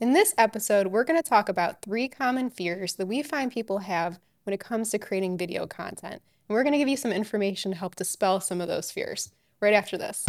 In this episode, we're going to talk about three common fears that we find people have when it comes to creating video content. And we're going to give you some information to help dispel some of those fears right after this.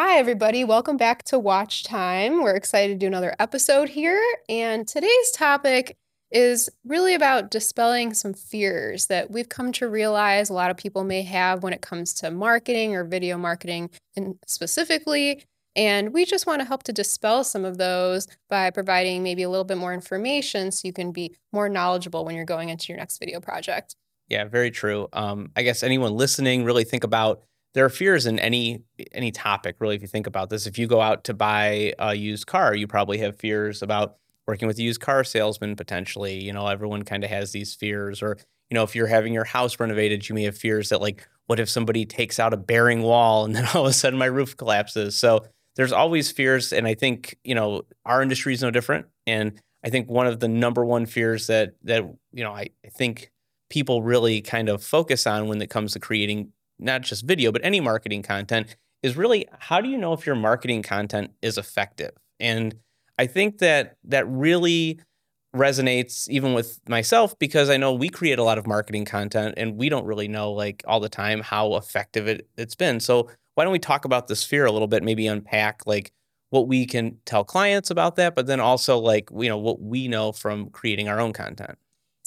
Hi, everybody. Welcome back to Watch Time. We're excited to do another episode here. And today's topic is really about dispelling some fears that we've come to realize a lot of people may have when it comes to marketing or video marketing and specifically. And we just want to help to dispel some of those by providing maybe a little bit more information so you can be more knowledgeable when you're going into your next video project. Yeah, very true. Um, I guess anyone listening really think about there are fears in any any topic really if you think about this. If you go out to buy a used car you probably have fears about working with a used car salesman potentially. You know everyone kind of has these fears. Or you know if you're having your house renovated you may have fears that like what if somebody takes out a bearing wall and then all of a sudden my roof collapses? So there's always fears and i think you know our industry is no different. And i think one of the number one fears that that you know i, I think people really kind of focus on when it comes to creating not just video, but any marketing content is really how do you know if your marketing content is effective? And I think that that really resonates even with myself because I know we create a lot of marketing content and we don't really know like all the time how effective it, it's been. So why don't we talk about this fear a little bit, maybe unpack like what we can tell clients about that, but then also like, you know, what we know from creating our own content.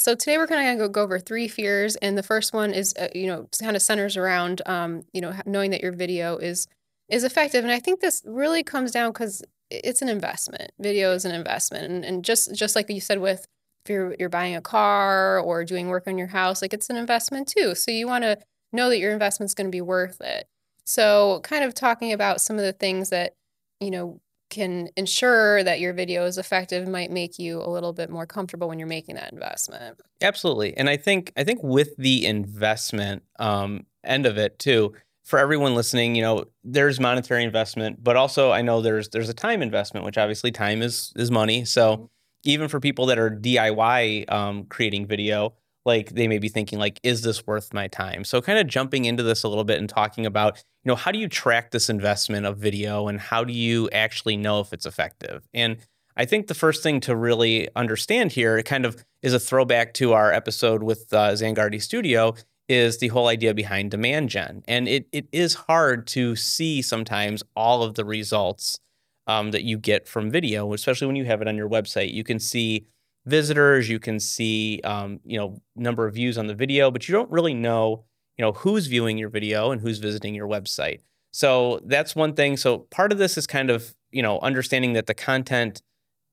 So today we're going to go over three fears, and the first one is, uh, you know, kind of centers around, um, you know, knowing that your video is is effective, and I think this really comes down because it's an investment. Video is an investment, and, and just just like you said with if you're you're buying a car or doing work on your house, like it's an investment too. So you want to know that your investment's going to be worth it. So kind of talking about some of the things that you know can ensure that your video is effective might make you a little bit more comfortable when you're making that investment. Absolutely, and I think I think with the investment um, end of it too, for everyone listening, you know, there's monetary investment, but also I know there's there's a time investment, which obviously time is is money. So mm-hmm. even for people that are DIY um, creating video, like they may be thinking like is this worth my time? So kind of jumping into this a little bit and talking about you know how do you track this investment of video and how do you actually know if it's effective? And i think the first thing to really understand here it kind of is a throwback to our episode with uh, zangardi studio is the whole idea behind demand gen. And it, it is hard to see sometimes all of the results um, that you get from video especially when you have it on your website. You can see visitors, you can see um, you know number of views on the video, but you don't really know you know who's viewing your video and who's visiting your website. So that's one thing. So part of this is kind of you know understanding that the content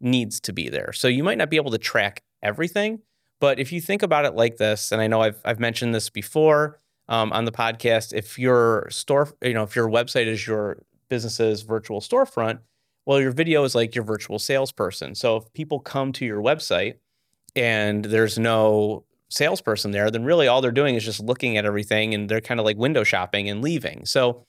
needs to be there. So you might not be able to track everything, but if you think about it like this, and I know I've I've mentioned this before um, on the podcast, if your store you know if your website is your business's virtual storefront well, your video is like your virtual salesperson. So if people come to your website and there's no salesperson there, then really all they're doing is just looking at everything and they're kind of like window shopping and leaving. So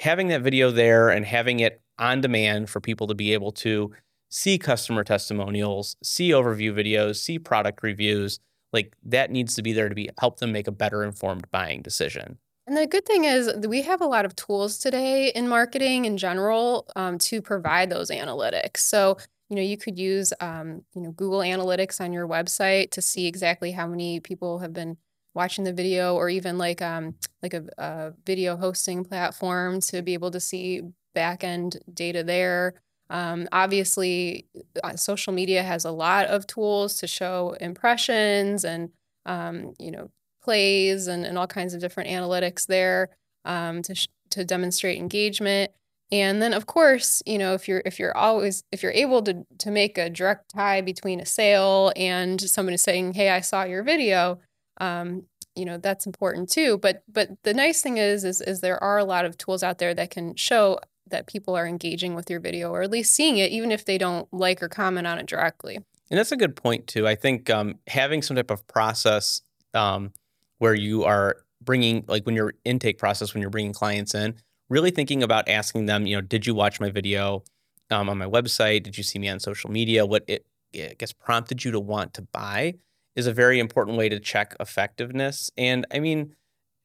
having that video there and having it on demand for people to be able to see customer testimonials, see overview videos, see product reviews, like that needs to be there to be help them make a better informed buying decision. And the good thing is we have a lot of tools today in marketing in general um, to provide those analytics. So you know you could use um, you know Google Analytics on your website to see exactly how many people have been watching the video, or even like um, like a, a video hosting platform to be able to see back end data there. Um, obviously, uh, social media has a lot of tools to show impressions and um, you know plays and, and all kinds of different analytics there um, to, sh- to demonstrate engagement. And then of course, you know, if you're if you're always if you're able to to make a direct tie between a sale and somebody saying, "Hey, I saw your video," um, you know, that's important too. But but the nice thing is is is there are a lot of tools out there that can show that people are engaging with your video or at least seeing it, even if they don't like or comment on it directly. And that's a good point too. I think um, having some type of process um, where you are bringing like when your intake process when you're bringing clients in really thinking about asking them you know did you watch my video um, on my website did you see me on social media what it I guess prompted you to want to buy is a very important way to check effectiveness. And I mean,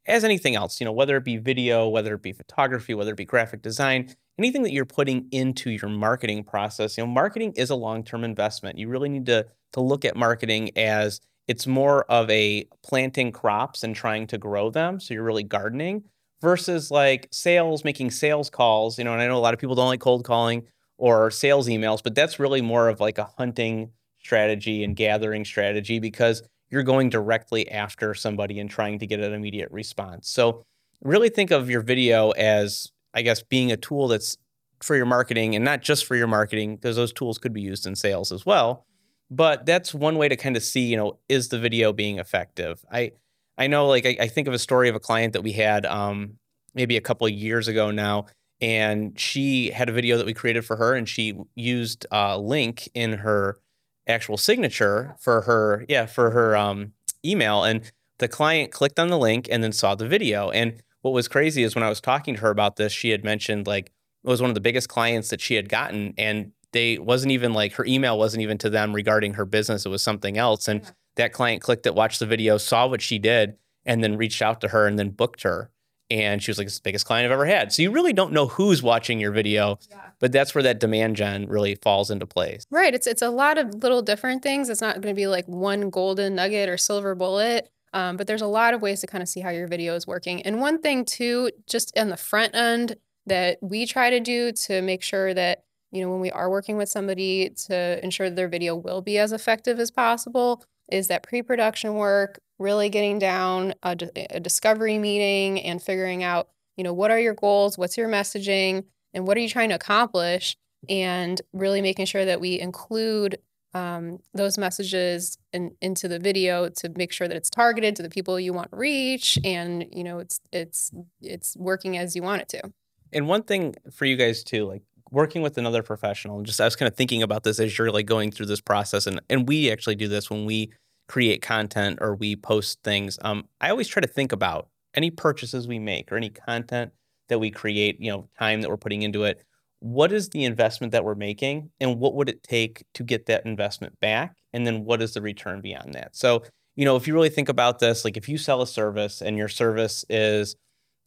as anything else, you know, whether it be video, whether it be photography, whether it be graphic design, anything that you're putting into your marketing process, you know, marketing is a long-term investment. You really need to to look at marketing as it's more of a planting crops and trying to grow them. So you're really gardening versus like sales, making sales calls. You know, and I know a lot of people don't like cold calling or sales emails, but that's really more of like a hunting strategy and gathering strategy because you're going directly after somebody and trying to get an immediate response. So really think of your video as, I guess, being a tool that's for your marketing and not just for your marketing, because those tools could be used in sales as well. But that's one way to kind of see, you know, is the video being effective? I I know like I, I think of a story of a client that we had um maybe a couple of years ago now and she had a video that we created for her and she used a link in her actual signature for her yeah for her um, email and the client clicked on the link and then saw the video and what was crazy is when i was talking to her about this she had mentioned like it was one of the biggest clients that she had gotten and they wasn't even like her email wasn't even to them regarding her business it was something else and that client clicked it watched the video saw what she did and then reached out to her and then booked her and she was like, "It's the biggest client I've ever had." So you really don't know who's watching your video, yeah. but that's where that demand gen really falls into place. Right. It's it's a lot of little different things. It's not going to be like one golden nugget or silver bullet. Um, but there's a lot of ways to kind of see how your video is working. And one thing too, just in the front end that we try to do to make sure that you know when we are working with somebody to ensure their video will be as effective as possible is that pre-production work really getting down a, a discovery meeting and figuring out, you know, what are your goals, what's your messaging, and what are you trying to accomplish, and really making sure that we include um, those messages in, into the video to make sure that it's targeted to the people you want to reach, and you know, it's it's it's working as you want it to. And one thing for you guys too, like working with another professional, and just I was kind of thinking about this as you're like going through this process, and and we actually do this when we create content or we post things, um, I always try to think about any purchases we make or any content that we create, you know, time that we're putting into it. What is the investment that we're making and what would it take to get that investment back? And then what is the return beyond that? So, you know, if you really think about this, like if you sell a service and your service is,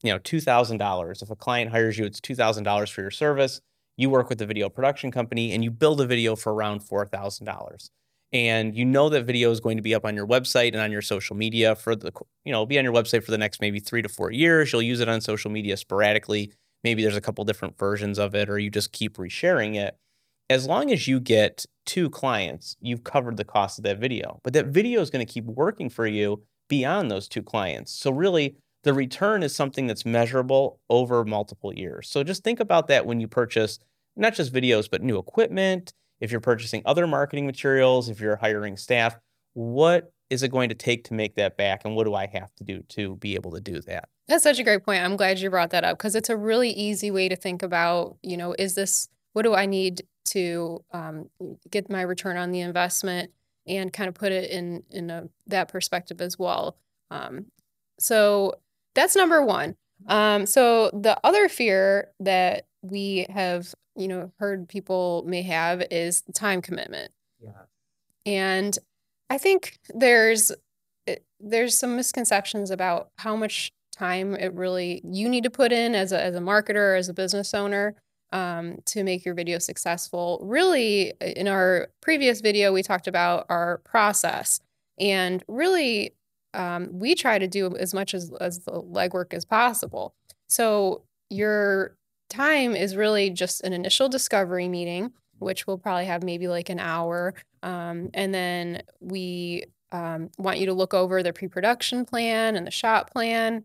you know, $2,000, if a client hires you, it's $2,000 for your service. You work with a video production company and you build a video for around $4,000 and you know that video is going to be up on your website and on your social media for the you know be on your website for the next maybe three to four years. You'll use it on social media sporadically. Maybe there's a couple different versions of it or you just keep resharing it. As long as you get two clients you've covered the cost of that video but that video is going to keep working for you beyond those two clients. So really the return is something that's measurable over multiple years so just think about that when you purchase not just videos but new equipment if you're purchasing other marketing materials, if you're hiring staff, what is it going to take to make that back? And what do I have to do to be able to do that? That's such a great point. I'm glad you brought that up because it's a really easy way to think about, you know, is this, what do I need to um, get my return on the investment and kind of put it in, in a, that perspective as well. Um, so that's number one. Um, so the other fear that we have you know heard people may have is time commitment. Yeah. And i think there's eh, there's some misconceptions about how much time it really you need to put in as a, as a marketer as a business owner um, to make your video successful. Really in our previous video we talked about our process. And really um, we try to do as much as, as the legwork as possible so your time is really just an initial discovery meeting, which we'll probably have maybe like an hour. Um, and then we um, want you to look over the pre production plan and the shot plan.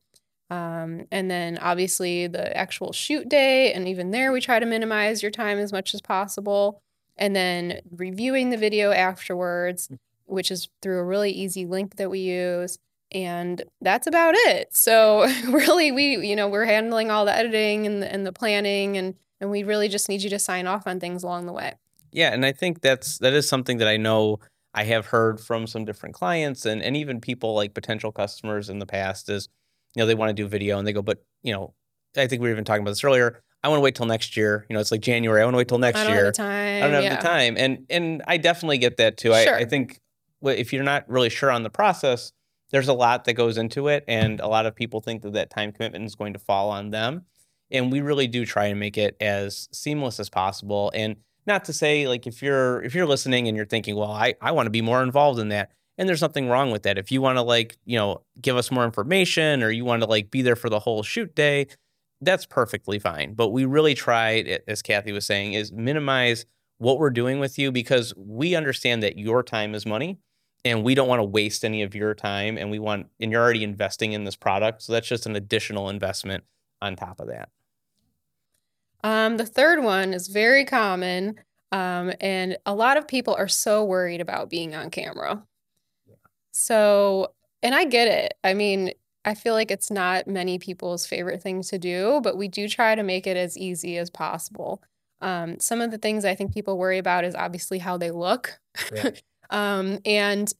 Um, and then obviously the actual shoot day. And even there, we try to minimize your time as much as possible. And then reviewing the video afterwards. Which is through a really easy link that we use and that's about it so really we you know we're handling all the editing and the, and the planning and and we really just need you to sign off on things along the way yeah and i think that's that is something that i know i have heard from some different clients and and even people like potential customers in the past is you know they want to do video and they go but you know i think we were even talking about this earlier I want to wait till next year. You know, it's like January. I want to wait till next I don't year. have the time. I don't have yeah. the time. And and I definitely get that too. Sure. I, I think if you're not really sure on the process, there's a lot that goes into it, and a lot of people think that that time commitment is going to fall on them. And we really do try and make it as seamless as possible. And not to say like if you're if you're listening and you're thinking, well, I I want to be more involved in that. And there's nothing wrong with that. If you want to like, you know, give us more information or you want to like be there for the whole shoot day, that's perfectly fine. But we really try, as Kathie was saying, is minimize what we're doing with you because we understand that your time is money and we don't want to waste any of your time and we want and you're already investing in this product. So that's just an additional investment on top of that. Um, the third one is very common. Um, and a lot of people are so worried about being on camera. So, and I get it. I mean, I feel like it's not many people's favorite thing to do, but we do try to make it as easy as possible. Um, some of the things I think people worry about is obviously how they look. Yeah. um, and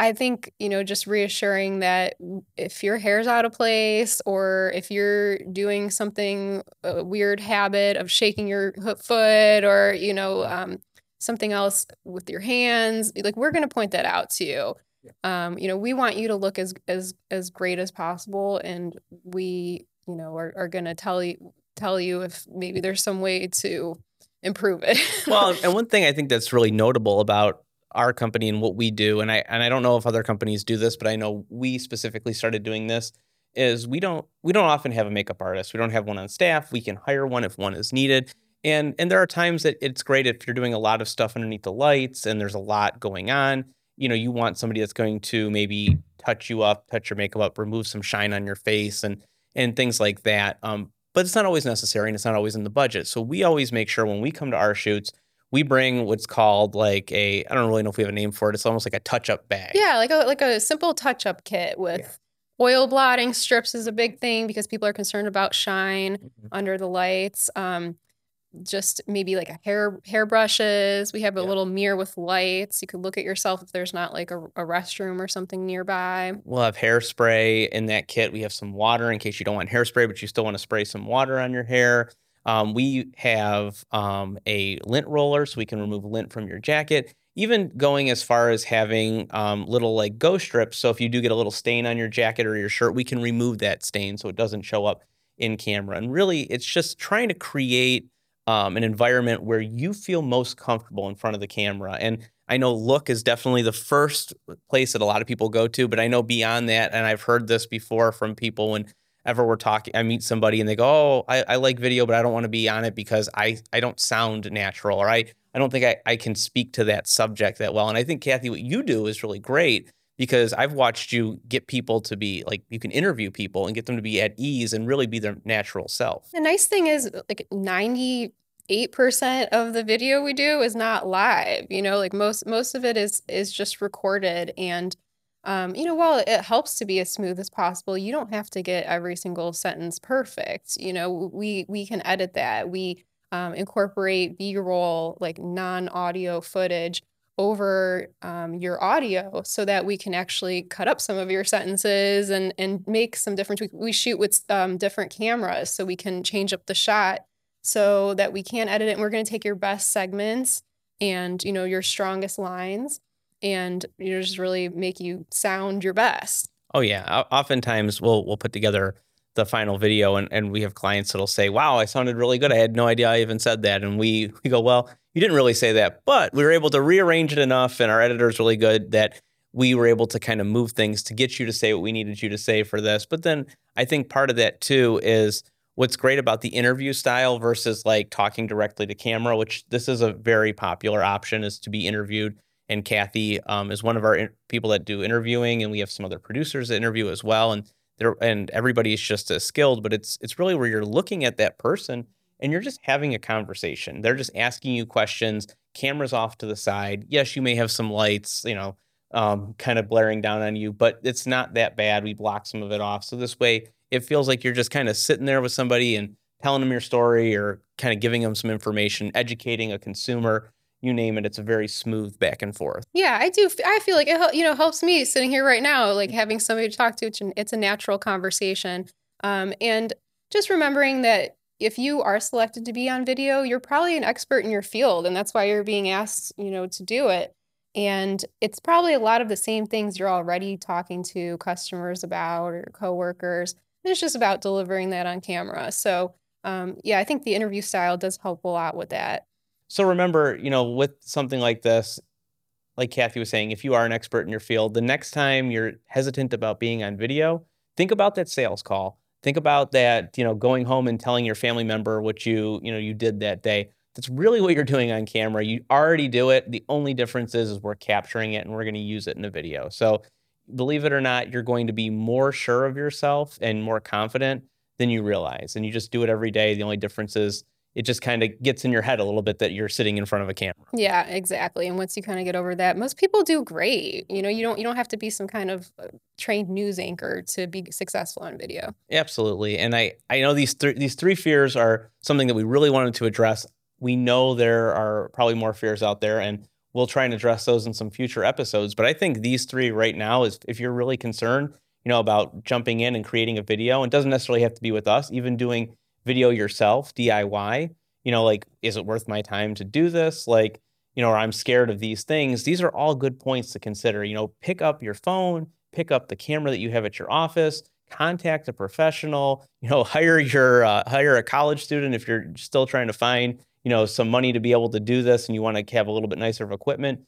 I think, you know, just reassuring that if your hair's out of place or if you're doing something, a weird habit of shaking your foot or, you know, um, something else with your hands, like we're going to point that out to you. Um, you know, we want you to look as as as great as possible, and we, you know, are, are going to tell you tell you if maybe there's some way to improve it. well, and one thing I think that's really notable about our company and what we do, and I and I don't know if other companies do this, but I know we specifically started doing this, is we don't we don't often have a makeup artist. We don't have one on staff. We can hire one if one is needed. And and there are times that it's great if you're doing a lot of stuff underneath the lights and there's a lot going on. You know, you want somebody that's going to maybe touch you up, touch your makeup up, remove some shine on your face and and things like that. Um, but it's not always necessary and it's not always in the budget. So we always make sure when we come to our shoots, we bring what's called like a I don't really know if we have a name for it. It's almost like a touch-up bag. Yeah, like a like a simple touch-up kit with oil blotting strips is a big thing because people are concerned about shine Mhm. under the lights. Um, just maybe like a hair hair brushes. We have a Yeah. little mirror with lights. You could look at yourself if there's not like a, a restroom or something nearby. We'll have hairspray in that kit. We have some water in case you don't want hairspray, but you still want to spray some water on your hair. Um, we have um, a lint roller so we can remove lint from your jacket. Even going as far as having um, little like go strips. So if you do get a little stain on your jacket or your shirt, we can remove that stain so it doesn't show up in camera. And really, it's just trying to create um, an environment where you feel most comfortable in front of the camera. And I know look is definitely the first place that a lot of people go to, but I know beyond that, and I've heard this before from people whenever we're talking, I meet somebody and they go, Oh, I, I like video, but I don't want to be on it because I, I don't sound natural or I, I don't think I, I can speak to that subject that well. And I think, Kathie, what you do is really great because I've watched you get people to be like, you can interview people and get them to be at ease and really be their natural self. The nice thing is like 98% of the video we do is not live. You know, like most most of it is is just recorded and um, you know, while it helps to be as smooth as possible, you don't have to get every single sentence perfect. You know, we we can edit that. We um, incorporate B-roll, like non-audio footage over um, your audio so that we can actually cut up some of your sentences and and make some difference. We, we shoot with um, different cameras so we can change up the shot so that we can edit it. And we're going to take your best segments and you know your strongest lines and you know just really make you sound your best. Oh yeah. Oftentimes we'll we'll put together the final video and, and we have clients that'll say, Wow, I sounded really good. I had no idea I even said that. And we we go, Well, you didn't really say that, but we were able to rearrange it enough and our editor's really good that we were able to kind of move things to get you to say what we needed you to say for this. But then I think part of that too is what's great about the interview style versus like talking directly to camera, which this is a very popular option is to be interviewed. And Kathie um, is one of our in- people that do interviewing, and we have some other producers that interview as well. And there, and everybody's just as skilled, but it's it's really where you're looking at that person and you're just having a conversation. They're just asking you questions. Cameras off to the side. Yes, you may have some lights, you know, um, kind of blaring down on you, but it's not that bad. We block some of it off, so this way it feels like you're just kind of sitting there with somebody and telling them your story or kind of giving them some information, educating a consumer. You name it. It's a very smooth back and forth. Yeah, I do. i feel like it you know helps me sitting here right now, like having somebody to talk to. It's, an, it's a natural conversation, um, and just remembering that if you are selected to be on video, you're probably an expert in your field, and that's why you're being asked, you know, to do it. And it's probably a lot of the same things you're already talking to customers about or coworkers. It's just about delivering that on camera. So, um, yeah, I think the interview style does help a lot with that. So remember, you know, with something like this, like Kathie was saying, if you are an expert in your field, the next time you're hesitant about being on video, think about that sales call. Think about that, you know, going home and telling your family member what you, you know, you did that day. That's really what you're doing on camera. You already do it. The only difference is, is we're capturing it and we're going to use it in a video. So believe it or not, you're going to be more sure of yourself and more confident than you realize. And you just do it every day. The only difference is it just kind of gets in your head a little bit that you're sitting in front of a camera. Yeah, exactly. And once you kind of get over that, most people do great. You know, you don't you don't have to be some kind of uh, trained news anchor to be successful on video. Absolutely. And I I know these three these three fears are something that we really wanted to address. We know there are probably more fears out there and we'll try and address those in some future episodes, but I think these three right now is if you're really concerned, you know, about jumping in and creating a video, and doesn't necessarily have to be with us, even doing video yourself, DIY, you know, like, is it worth my time to do this? Like, you know, or I'm scared of these things. These are all good points to consider. You know, pick up your phone, pick up the camera that you have at your office, contact a professional, you know, hire your, uh, hire a college student if you're still trying to find, you know, some money to be able to do this and you want to have a little bit nicer of equipment.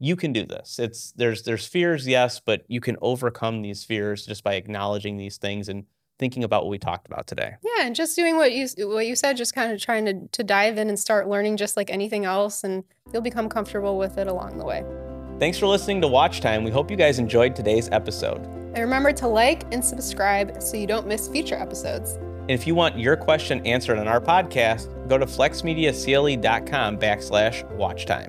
You can do this. It's there's there's fears, yes, but you can overcome these fears just by acknowledging these things and thinking about what we talked about today. Yeah, and just doing what you what you said, just kind of trying to to dive in and start learning just like anything else, and you'll become comfortable with it along the way. Thanks for listening to Watch Time. We hope you guys enjoyed today's episode. And remember to like and subscribe so you don't miss future episodes. And if you want your question answered on our podcast, go to flexmediacle.com backslash watchtime.